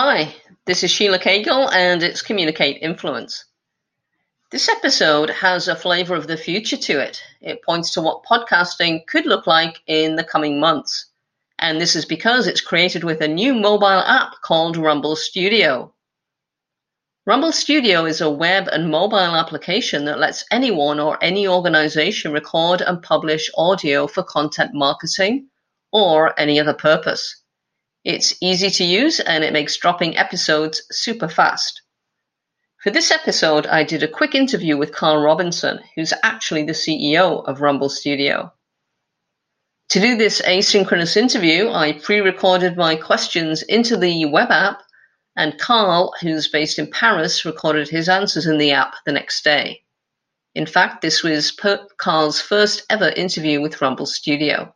Hi, this is Sheelagh Caygill and it's Communicate Influence. This episode has a flavor of the future to it. It points to what podcasting could look like in the coming months. And this is because it's created with a new mobile app called Rumble Studio. Rumble Studio is a web and mobile application that lets anyone or any organization record and publish audio for content marketing or any other purpose. It's easy to use and it makes dropping episodes super fast. For this episode, I did a quick interview with Carl Robinson, who's actually the CEO of Rumble Studio. To do this asynchronous interview, I pre-recorded my questions into the web app and Carl, who's based in Paris, recorded his answers in the app the next day. In fact, this was Carl's first ever interview with Rumble Studio.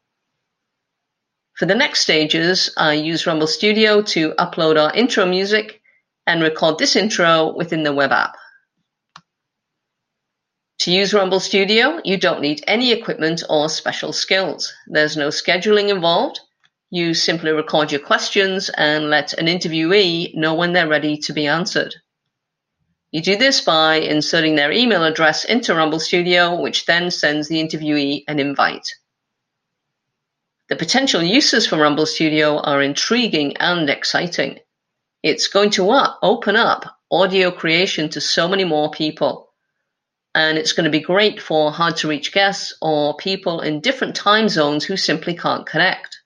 For the next stages, I use Rumble Studio to upload our intro music and record this intro within the web app. To use Rumble Studio, you don't need any equipment or special skills. There's no scheduling involved, you simply record your questions and let an interviewee know when they're ready to be answered. You do this by inserting their email address into Rumble Studio, which then sends the interviewee an invite. The potential uses for Rumble Studio are intriguing and exciting. It's going to open up audio creation to so many more people. And it's going to be great for hard to reach guests or people in different time zones who simply can't connect.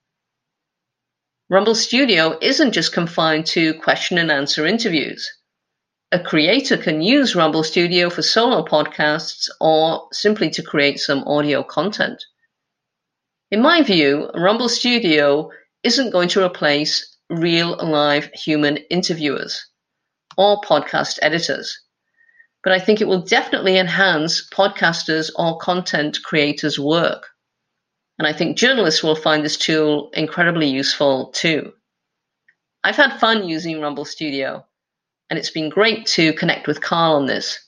Rumble Studio isn't just confined to question and answer interviews. A creator can use Rumble Studio for solo podcasts or simply to create some audio content. In my view, Rumble Studio isn't going to replace real live human interviewers or podcast editors, but I think it will definitely enhance podcasters or content creators' work. And I think journalists will find this tool incredibly useful too. I've had fun using Rumble Studio, and it's been great to connect with Carl on this.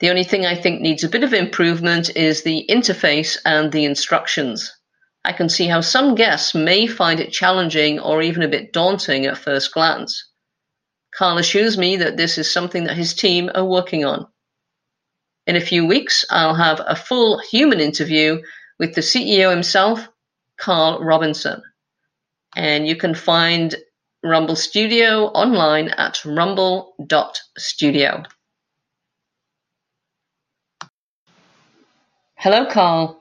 The only thing I think needs a bit of improvement is the interface and the instructions. I can see how some guests may find it challenging or even a bit daunting at first glance. Carl assures me that this is something that his team are working on. In a few weeks, I'll have a full human interview with the CEO himself, Carl Robinson. And you can find Rumble Studio online at rumble.studio. Hello, Carl.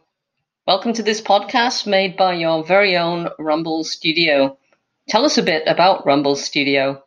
Welcome to this podcast made by your very own Rumble Studio. Tell us a bit about Rumble Studio.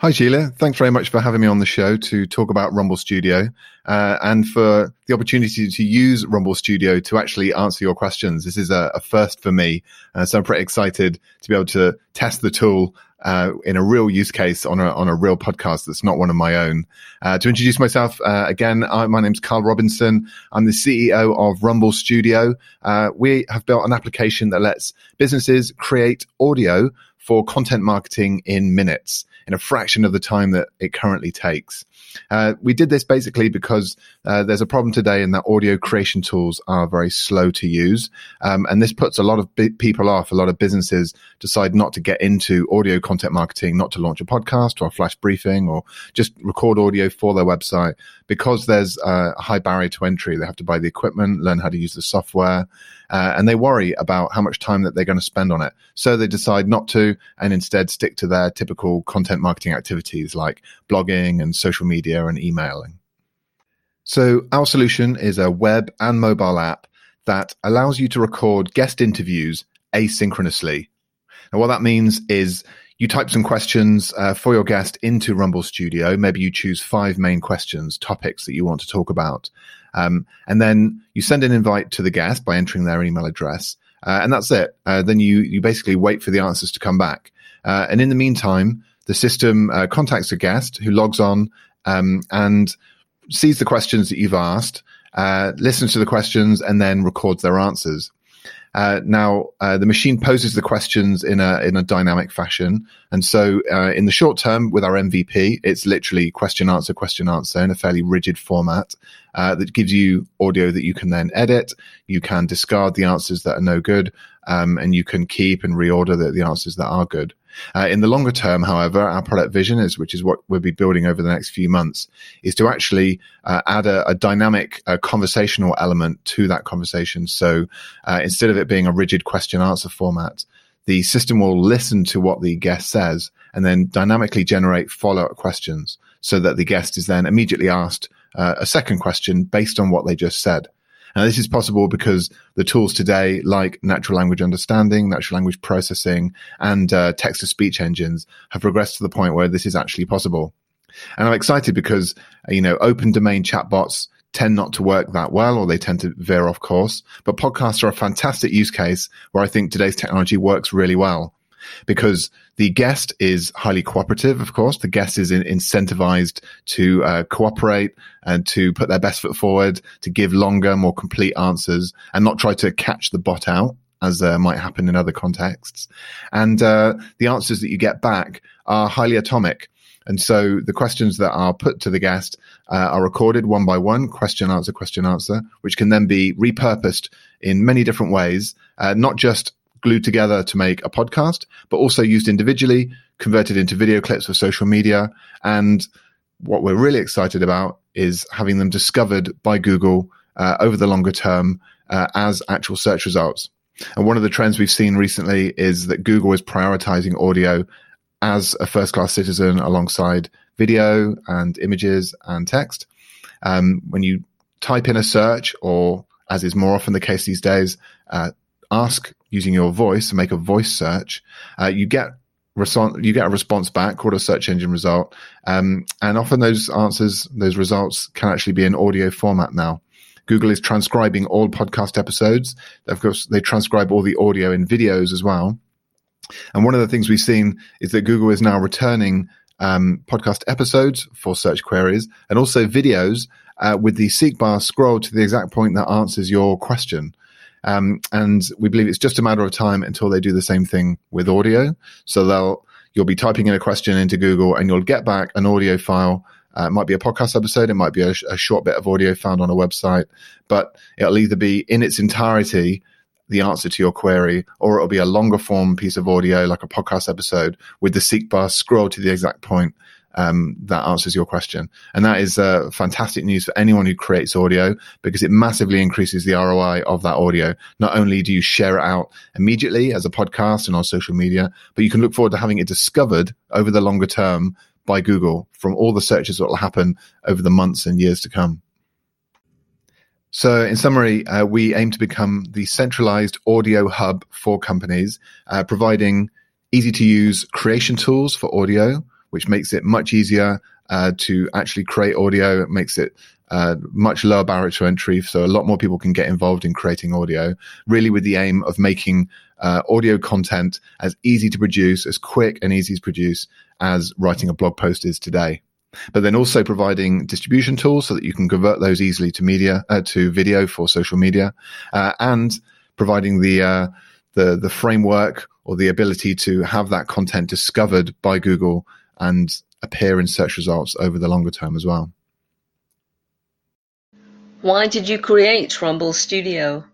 Hi, Sheelagh. Thanks very much for having me on the show to talk about Rumble Studio uh, and for the opportunity to use Rumble Studio to actually answer your questions. This is a, a first for me. Uh, so I'm pretty excited to be able to test the tool uh, in a real use case on a, on a real podcast that's not one of my own. Uh, to introduce myself uh, again, I, my name's Carl Robinson. I'm the CEO of Rumble Studio. Uh, we have built an application that lets businesses create audio for content marketing in minutes in a fraction of the time that it currently takes. Uh, we did this basically because uh, there's a problem today in that audio creation tools are very slow to use. Um, and this puts a lot of people off. A lot of businesses decide not to get into audio content marketing, not to launch a podcast or a flash briefing or just record audio for their website because there's a high barrier to entry. They have to buy the equipment, learn how to use the software, uh, and they worry about how much time that they're going to spend on it. So they decide not to and instead stick to their typical content marketing activities like blogging and social media and emailing. So our solution is a web and mobile app that allows you to record guest interviews asynchronously. And what that means is you type some questions uh, for your guest into Rumble Studio. Maybe you choose five main questions, topics that you want to talk about. Um, and then you send an invite to the guest by entering their email address. Uh, and that's it. Uh, then you, you basically wait for the answers to come back. Uh, and in the meantime, the system uh, contacts a guest who logs on um, and sees the questions that you've asked, uh, listens to the questions, and then records their answers. Uh, now, uh, the machine poses the questions in a in a dynamic fashion, and so uh, in the short term, with our MVP, it's literally question answer question answer in a fairly rigid format uh, that gives you audio that you can then edit. You can discard the answers that are no good, um, and you can keep and reorder the, the answers that are good. Uh, in the longer term, however, our product vision is, which is what we'll be building over the next few months, is to actually uh, add a, a dynamic uh, conversational element to that conversation. So uh, instead of it being a rigid question answer format, the system will listen to what the guest says and then dynamically generate follow up questions so that the guest is then immediately asked uh, a second question based on what they just said. Now, this is possible because the tools today, like natural language understanding, natural language processing, and uh, text to speech engines, have progressed to the point where this is actually possible. And I'm excited because, you know, open domain chatbots tend not to work that well or they tend to veer off course. But podcasts are a fantastic use case where I think today's technology works really well because the guest is highly cooperative, of course. The guest is in, incentivized to uh, cooperate and to put their best foot forward, to give longer, more complete answers and not try to catch the bot out as uh, might happen in other contexts. And uh, the answers that you get back are highly atomic. And so the questions that are put to the guest uh, are recorded one by one, question, answer, question, answer, which can then be repurposed in many different ways, uh, not just glued together to make a podcast, but also used individually, converted into video clips for social media. And what we're really excited about is having them discovered by Google uh, over the longer term uh, as actual search results. And one of the trends we've seen recently is that Google is prioritizing audio as a first class citizen alongside video and images and text. Um, when you type in a search or as is more often the case these days, uh, ask using your voice make a voice search, uh, you get Response, you get a response back called a search engine result, um, and often those answers, those results, can actually be in audio format now. Google is transcribing all podcast episodes. Of course, they transcribe all the audio in videos as well. And one of the things we've seen is that Google is now returning um, podcast episodes for search queries and also videos uh, with the seek bar scroll to the exact point that answers your question. Um, and we believe it's just a matter of time until they do the same thing with audio. So they'll, you'll be typing in a question into Google and you'll get back an audio file. Uh, it might be a podcast episode. It might be a, a short bit of audio found on a website, but it'll either be in its entirety the answer to your query, or it'll be a longer form piece of audio like a podcast episode with the seek bar scroll to the exact point um, that answers your question. And that is uh, fantastic news for anyone who creates audio because it massively increases the ROI of that audio. Not only do you share it out immediately as a podcast and on social media, but you can look forward to having it discovered over the longer term by Google from all the searches that will happen over the months and years to come. So, in summary, uh, we aim to become the centralized audio hub for companies, uh, providing easy to use creation tools for audio, which makes it much easier uh, to actually create audio. It makes it uh, much lower barrier to entry, so a lot more people can get involved in creating audio. Really, with the aim of making uh, audio content as easy to produce, as quick and easy to produce as writing a blog post is today. But then also providing distribution tools so that you can convert those easily to media, uh, to video for social media, uh, and providing the uh, the the framework or the ability to have that content discovered by Google and appear in search results over the longer term as well. Why did you create Rumble Studio?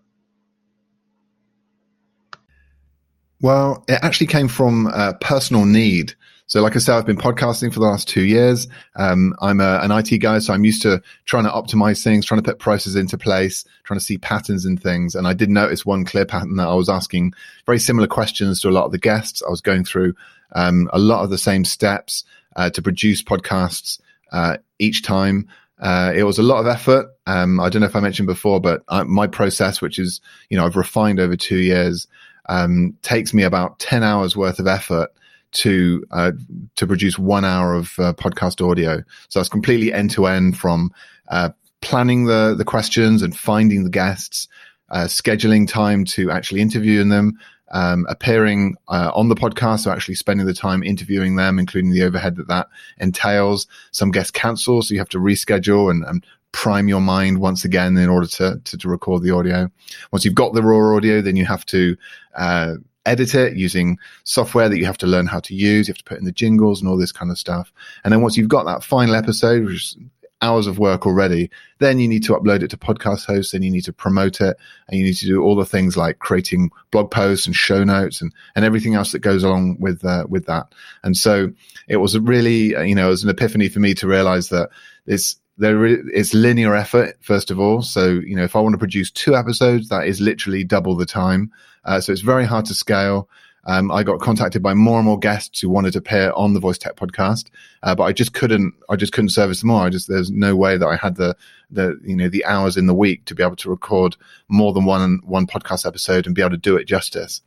Well, it actually came from a personal need. So, like I said, I've been podcasting for the last two years. Um, I'm a, an IT guy, so I'm used to trying to optimize things, trying to put prices into place, trying to see patterns in things. And I did notice one clear pattern that I was asking very similar questions to a lot of the guests. I was going through um, a lot of the same steps uh, to produce podcasts uh, each time. Uh, it was a lot of effort. Um, I don't know if I mentioned before, but I, my process, which is, you know, I've refined over two years, um, takes me about 10 hours worth of effort to, uh, to produce one hour of uh, podcast audio. So it's completely end to end from, uh, planning the, the questions and finding the guests, uh, scheduling time to actually interviewing them, um, appearing uh, on the podcast, so actually spending the time interviewing them, including the overhead that that entails. Some guests cancel, so you have to reschedule and, and prime your mind once again in order to, to, to record the audio. Once you've got the raw audio, then you have to uh, edit it using software that you have to learn how to use. You have to put in the jingles and all this kind of stuff. And then once you've got that final episode, which is hours of work already. Then you need to upload it to podcast hosts and you need to promote it and you need to do all the things like creating blog posts and show notes and, and everything else that goes along with, uh, with that. And so it was a really, uh, you know, it was an epiphany for me to realize that it's, there is linear effort first of all so you know if i want to produce two episodes that is literally double the time uh, so it's very hard to scale um, I got contacted by more and more guests who wanted to appear on the Voice Tech podcast, uh, but I just couldn't. I just couldn't service them all. I just there's no way that I had the the you know the hours in the week to be able to record more than one one podcast episode and be able to do it justice.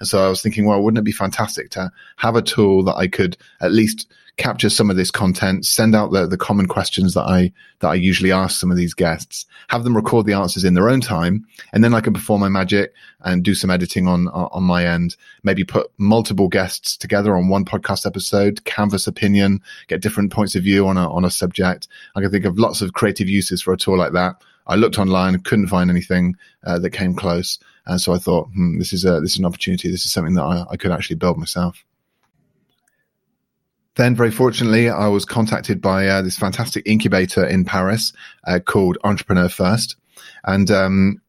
And so I was thinking, well, wouldn't it be fantastic to have a tool that I could at least capture some of this content, send out the, the common questions that I, that I usually ask some of these guests, have them record the answers in their own time. And then I can perform my magic and do some editing on, on my end, maybe put multiple guests together on one podcast episode, canvas opinion, get different points of view on a, on a subject. I can think of lots of creative uses for a tool like that. I looked online, couldn't find anything uh, that came close, and so I thought, hmm, this is a this is an opportunity. This is something that I, I could actually build myself. Then, very fortunately, I was contacted by uh, this fantastic incubator in Paris uh, called Entrepreneur First, and um,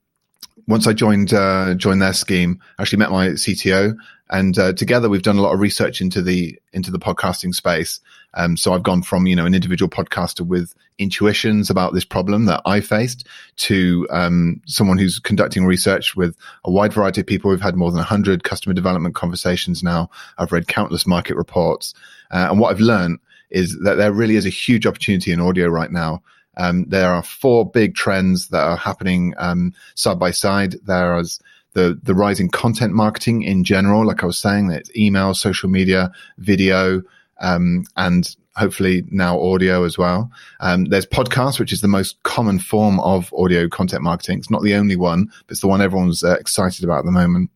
once I joined uh, joined their scheme, I actually met my CTO, and uh, together we've done a lot of research into the into the podcasting space. Um, so I've gone from you know an individual podcaster with intuitions about this problem that I faced to um, someone who's conducting research with a wide variety of people. We've had more than hundred customer development conversations now. I've read countless market reports, uh, and what I've learned is that there really is a huge opportunity in audio right now. Um, there are four big trends that are happening um, side by side. There is the the rising content marketing in general, like I was saying, it's email, social media, video, um, and hopefully now audio as well. Um, there's podcast, which is the most common form of audio content marketing. It's not the only one, but it's the one everyone's uh, excited about at the moment.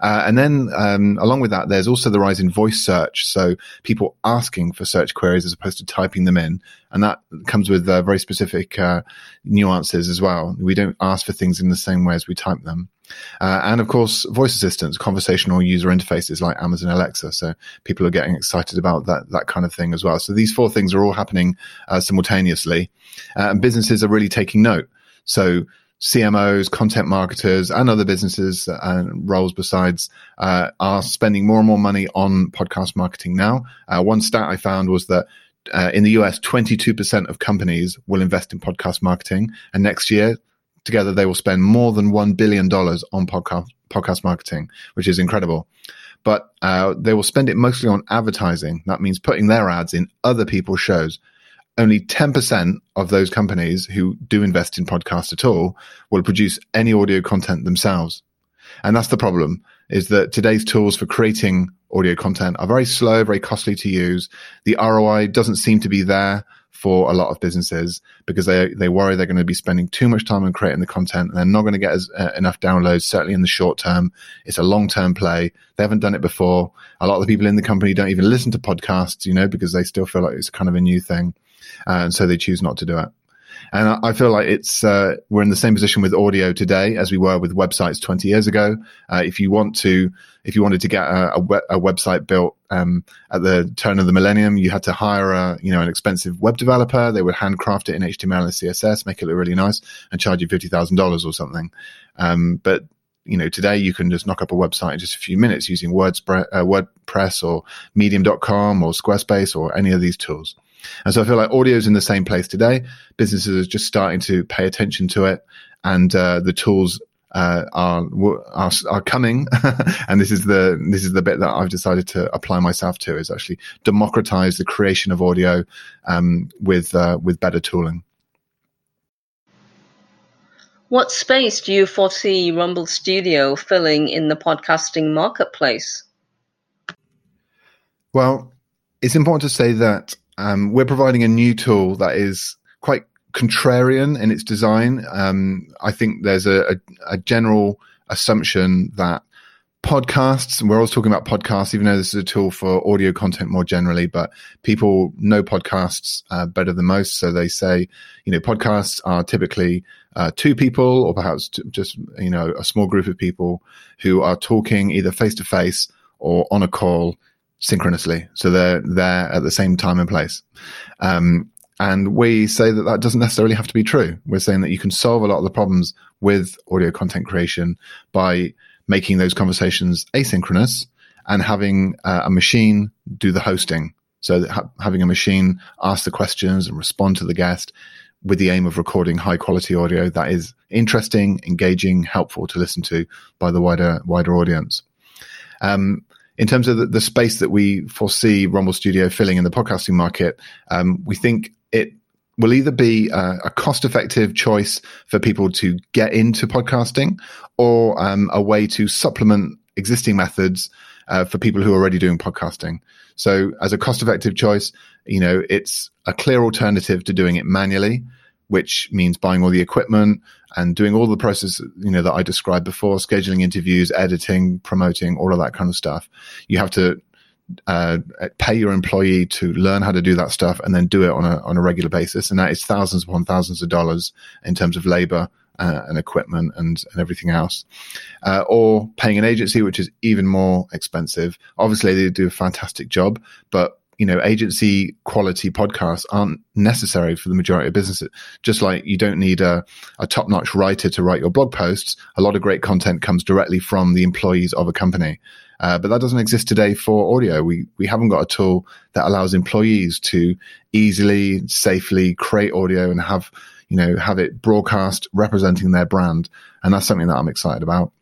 Uh, and then um, along with that, there's also the rise in voice search. So people asking for search queries as opposed to typing them in. And that comes with uh, very specific uh, nuances as well. We don't ask for things in the same way as we type them. Uh, and of course, voice assistants, conversational user interfaces like Amazon Alexa. So people are getting excited about that, that kind of thing as well. So these four things are all happening uh, simultaneously. Uh, and businesses are really taking note. So CMOs, content marketers, and other businesses and roles besides uh, are spending more and more money on podcast marketing now. Uh, one stat I found was that uh, in the US, 22% of companies will invest in podcast marketing, and next year, together, they will spend more than $1 billion on podcast, podcast marketing, which is incredible. But uh, they will spend it mostly on advertising. That means putting their ads in other people's shows only 10% of those companies who do invest in podcasts at all will produce any audio content themselves. And that's the problem is that today's tools for creating audio content are very slow, very costly to use. The ROI doesn't seem to be there for a lot of businesses because they, they worry they're going to be spending too much time on creating the content and they're not going to get as, uh, enough downloads, certainly in the short term. It's a long term play. They haven't done it before. A lot of the people in the company don't even listen to podcasts, you know, because they still feel like it's kind of a new thing. Uh, and so they choose not to do it. And I feel like it's uh, we're in the same position with audio today as we were with websites 20 years ago. Uh, if you want to, if you wanted to get a, a, a website built um, at the turn of the millennium, you had to hire a you know an expensive web developer. They would handcraft it in HTML and CSS, make it look really nice, and charge you fifty thousand dollars or something. Um, but you know, today you can just knock up a website in just a few minutes using WordPress, uh, WordPress or Medium.com or Squarespace or any of these tools. And so I feel like audio is in the same place today. Businesses are just starting to pay attention to it, and uh, the tools uh, are, are are coming. and this is the this is the bit that I've decided to apply myself to is actually democratize the creation of audio um, with uh, with better tooling. What space do you foresee Rumble Studio filling in the podcasting marketplace? Well, it's important to say that um, we're providing a new tool that is quite contrarian in its design. Um, I think there's a, a, a, general assumption that podcasts, we're always talking about podcasts, even though this is a tool for audio content more generally, but people know podcasts uh, better than most. So they say, you know, podcasts are typically uh, two people or perhaps t- just, you know, a small group of people who are talking either face to face or on a call synchronously. So they're there at the same time and place. Um, and we say that that doesn't necessarily have to be true. We're saying that you can solve a lot of the problems with audio content creation by making those conversations asynchronous and having uh, a machine do the hosting. So ha- having a machine ask the questions and respond to the guest with the aim of recording high quality audio that is interesting, engaging, helpful to listen to by the wider wider audience. Um, in terms of the, the, space that we foresee Rumble Studio filling in the podcasting market, um, we think it will either be a, cost effective choice for people to get into podcasting or um, a way to supplement existing methods uh, for people who are already doing podcasting. So as a cost effective choice, you know, it's a clear alternative to doing it manually, which means buying all the equipment and doing all the process, you know, that I described before, scheduling interviews, editing, promoting, all of that kind of stuff. You have to uh, pay your employee to learn how to do that stuff and then do it on a on a regular basis, and that is thousands upon thousands of dollars in terms of labor uh, and equipment and, and everything else, uh, or paying an agency, which is even more expensive. Obviously, they do a fantastic job, but you know, agency quality podcasts aren't necessary for the majority of businesses. Just like you don't need a, a top notch writer to write your blog posts, a lot of great content comes directly from the employees of a company. Uh, but that doesn't exist today for audio. We we haven't got a tool that allows employees to easily, safely create audio and have you know have it broadcast representing their brand, and that's something that I'm excited about.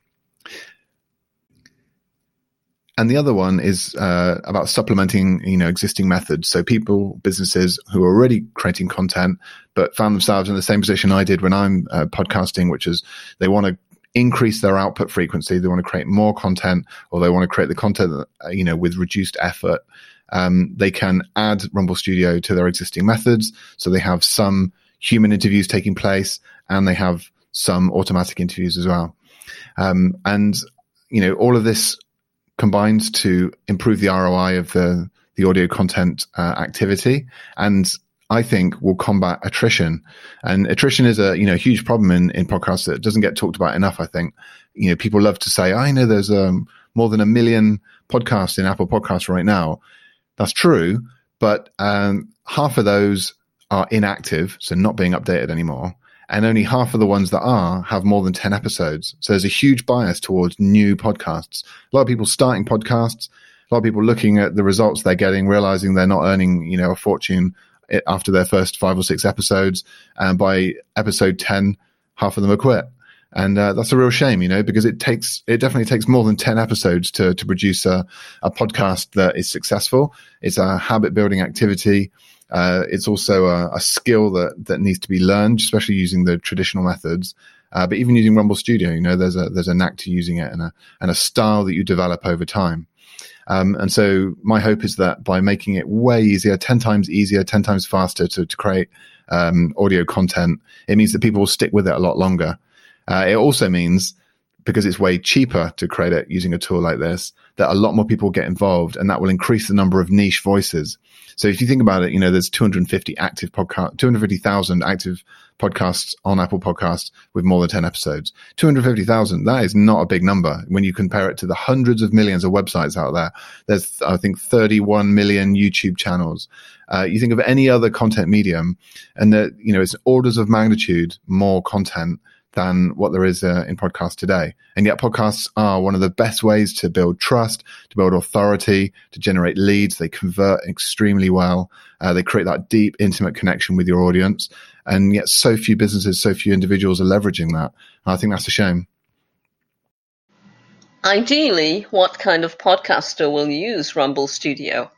And the other one is uh, about supplementing, you know, existing methods. So people, businesses who are already creating content, but found themselves in the same position I did when I'm uh, podcasting, which is they want to increase their output frequency. They want to create more content, or they want to create the content, uh, you know, with reduced effort. Um, they can add Rumble Studio to their existing methods, so they have some human interviews taking place, and they have some automatic interviews as well. Um, and you know, all of this combines to improve the ROI of the the audio content uh, activity, and I think will combat attrition. And attrition is a you know huge problem in in podcasts that doesn't get talked about enough. I think you know people love to say, I know there's um, more than a million podcasts in Apple Podcasts right now. That's true, but um, half of those are inactive, so not being updated anymore and only half of the ones that are have more than 10 episodes. So there's a huge bias towards new podcasts. A lot of people starting podcasts, a lot of people looking at the results they're getting, realizing they're not earning, you know, a fortune after their first five or six episodes. And by episode 10, half of them are quit. And uh, that's a real shame, you know, because it takes, it definitely takes more than 10 episodes to, to produce a, a podcast that is successful. It's a habit building activity. Uh, it's also a, a, skill that that needs to be learned, especially using the traditional methods. Uh, but even using Rumble Studio, you know, there's a there's a knack to using it and a and a style that you develop over time. Um, and so my hope is that by making it way easier, 10 times easier, 10 times faster to, to create um, audio content, it means that people will stick with it a lot longer. Uh, it also means because it's way cheaper to create it using a tool like this, that a lot more people get involved and that will increase the number of niche voices. So if you think about it, you know, there's 250 active podcast, 250,000 active podcasts on Apple Podcasts with more than 10 episodes. 250,000, that is not a big number when you compare it to the hundreds of millions of websites out there. There's, I think, 31 million YouTube channels. Uh, you think of any other content medium and that, you know, it's orders of magnitude more content than what there is uh, in podcasts today. And yet podcasts are one of the best ways to build trust, to build authority, to generate leads. They convert extremely well. Uh, they create that deep, intimate connection with your audience. And yet so few businesses, so few individuals are leveraging that. And I think that's a shame. Ideally, what kind of podcaster will use Rumble Studio?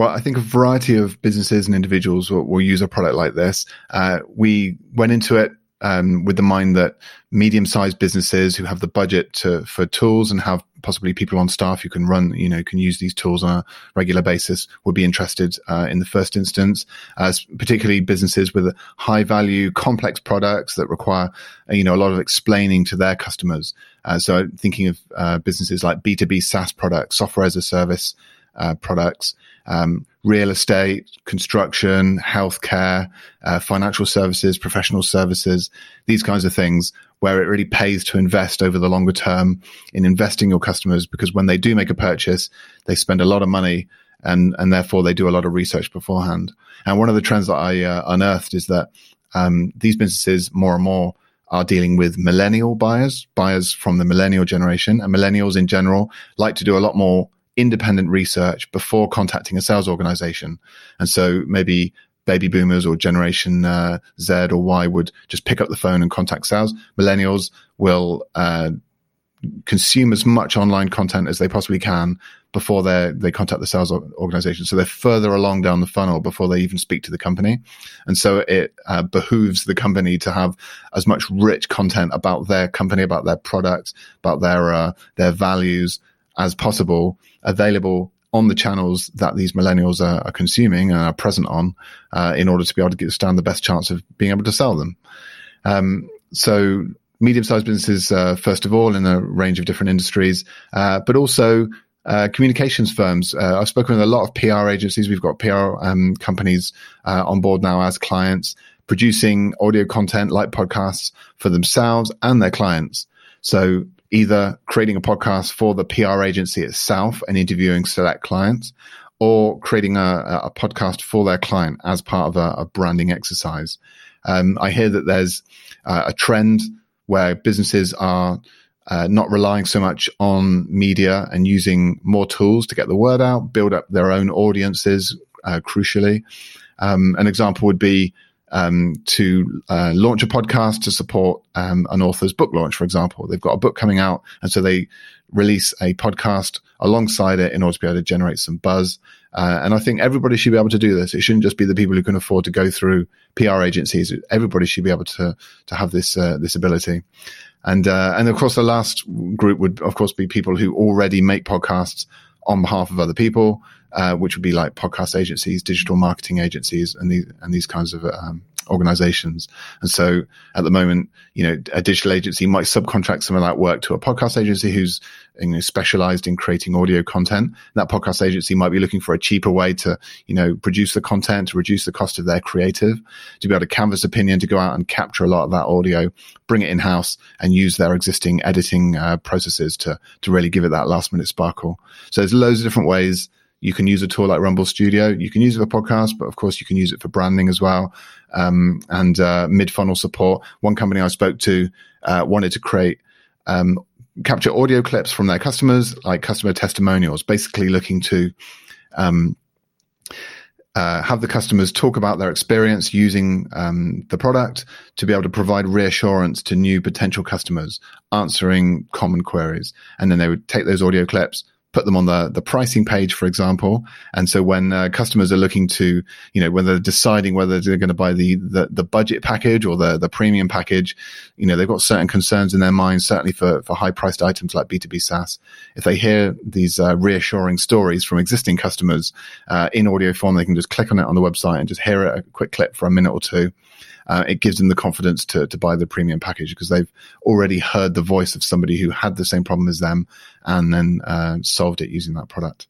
Well, I think a variety of businesses and individuals will, will use a product like this. Uh, we went into it um, with the mind that medium-sized businesses who have the budget to, for tools and have possibly people on staff who can run, you know, can use these tools on a regular basis would be interested uh, in the first instance. Uh, particularly businesses with high-value, complex products that require, uh, you know, a lot of explaining to their customers. Uh, so, thinking of uh, businesses like B two B SaaS products, software as a service uh, products um, real estate, construction, healthcare, uh, financial services, professional services, these kinds of things where it really pays to invest over the longer term in investing your customers because when they do make a purchase, they spend a lot of money and and therefore they do a lot of research beforehand. And one of the trends that I uh, unearthed is that um, these businesses more and more are dealing with millennial buyers, buyers from the millennial generation, and millennials in general like to do a lot more independent research before contacting a sales organization. And so maybe baby boomers or generation uh, Z or Y would just pick up the phone and contact sales. Millennials will uh, consume as much online content as they possibly can before they they contact the sales organization. So they're further along down the funnel before they even speak to the company, and so it uh, behooves the company to have as much rich content about their company, about their products, about their uh, their values as possible available on the channels that these millennials are, are consuming and are present on, uh, in order to be able to get, stand the best chance of being able to sell them. Um, so medium-sized businesses, uh, first of all, in a range of different industries, uh, but also uh, communications firms. Uh, I've spoken with a lot of PR agencies. We've got PR um, companies uh, on board now as clients, producing audio content like podcasts for themselves and their clients. So either creating a podcast for the PR agency itself and interviewing select clients, or creating a, a podcast for their client as part of a, a branding exercise. Um, I hear that there's uh, a trend where businesses are uh, not relying so much on media and using more tools to get the word out, build up their own audiences, uh, crucially. Um, an example would be um, to uh, launch a podcast to support um, an author's book launch, for example. They've got a book coming out, and so they release a podcast alongside it in order to be able to generate some buzz. Uh, and I think everybody should be able to do this. It shouldn't just be the people who can afford to go through PR agencies. Everybody should be able to to have this uh, this ability. And uh, and of course, the last group would of course be people who already make podcasts on behalf of other people, uh, which would be like podcast agencies, digital marketing agencies, and these and these kinds of um, organizations. And so at the moment, you know, a digital agency might subcontract some of that work to a podcast agency who's you know, specialized in creating audio content. That podcast agency might be looking for a cheaper way to, you know, produce the content, to reduce the cost of their creative, to be able to canvas opinion, to go out and capture a lot of that audio, bring it in house and use their existing editing uh, processes to, to really give it that last minute sparkle. So there's loads of different ways you can use a tool like Rumble Studio. You can use it for podcasts, but of course you can use it for branding as well. Um, and uh, mid funnel support. One company I spoke to uh, wanted to create um, capture audio clips from their customers, like customer testimonials, basically looking to um, uh, have the customers talk about their experience using um, the product to be able to provide reassurance to new potential customers, answering common queries. And then they would take those audio clips, put them on the, the pricing page, for example. And so when uh, customers are looking to, you know, when they're deciding whether they're going to buy the, the, the, budget package or the, the premium package, you know, they've got certain concerns in their minds, certainly for, for high priced items like B2B SaaS. If they hear these uh, reassuring stories from existing customers uh, in audio form, they can just click on it on the website and just hear it, a quick clip for a minute or two uh, it gives them the confidence to, to buy the premium package because they've already heard the voice of somebody who had the same problem as them and then uh, solved it using that product.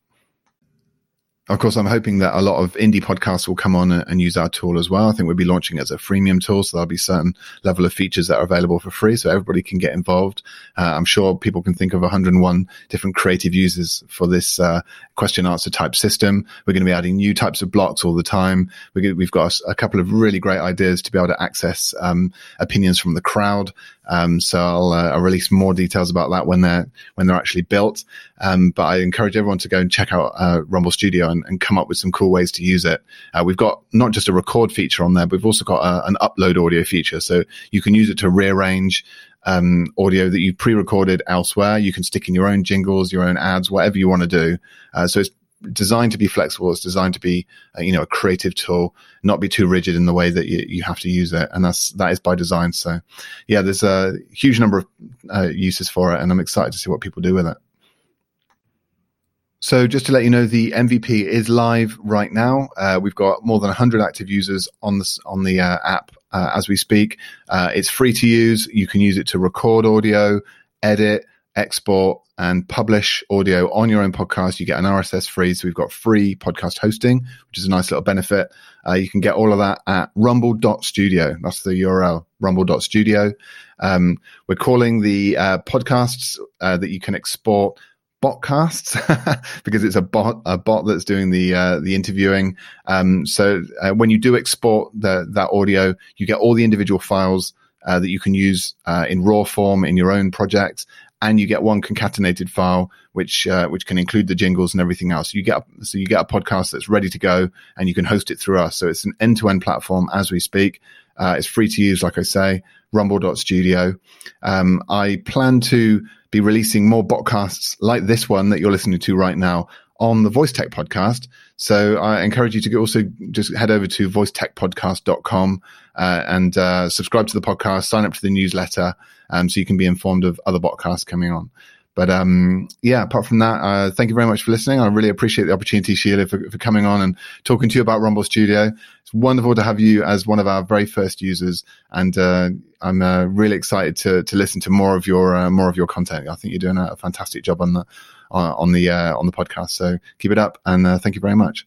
Of course, I'm hoping that a lot of indie podcasts will come on and use our tool as well. I think we'll be launching it as a freemium tool, so there'll be certain level of features that are available for free, so everybody can get involved. Uh, I'm sure people can think of 101 different creative uses for this uh, question answer type system. We're going to be adding new types of blocks all the time. we have got a, couple of really great ideas to be able to access um, opinions from the crowd. Um, so I'll, uh, I'll, release more details about that when they're when they're actually built. Um, but I encourage everyone to go and check out uh, Rumble Studio and, and, come up with some cool ways to use it. Uh, we've got not just a record feature on there, but we've also got a, an upload audio feature, so you can use it to rearrange. Um, audio that you've pre-recorded elsewhere. You can stick in your own jingles, your own ads, whatever you want to do. Uh, so it's designed to be flexible. It's designed to be, uh, you know, a creative tool, not be too rigid in the way that you, you have to use it. And that's, that is by design. So yeah, there's a huge number of uh, uses for it and I'm excited to see what people do with it. So just to let you know, the MVP is live right now. Uh, we've got more than 100 active users on the on the uh, app uh, as we speak. Uh, it's free to use. You can use it to record audio, edit, export, and publish audio on your own podcast. You get an RSS feed. So we've got free podcast hosting, which is a nice little benefit. Uh, you can get all of that at rumble.studio. That's the URL, rumble.studio. Um, we're calling the uh, podcasts that you can export botcasts because it's a bot a bot that's doing the uh, the interviewing. Um, so uh, when you do export the, that audio, you get all the individual files uh, that you can use uh, in raw form in your own project, and you get one concatenated file which uh, which can include the jingles and everything else. You get so you get a podcast that's ready to go, and you can host it through us. So it's an end to end platform as we speak. Uh, it's free to use, like I say, rumble.studio. Um, I plan to be releasing more podcasts like this one that you're listening to right now on the Voice Tech podcast. So I encourage you to also just head over to voicetechpodcast.com uh, and uh, subscribe to the podcast, sign up to the newsletter, um, so you can be informed of other podcasts coming on. But um, yeah, apart from that, uh, thank you very much for listening. I really appreciate the opportunity, Sheelagh, for, for, coming on and talking to you about Rumble Studio. It's wonderful to have you as one of our very first users, and uh, I'm uh, really excited to to listen to more of your uh, more of your content. I think you're doing a, fantastic job on the on the uh, on the podcast. So keep it up, and uh, thank you very much.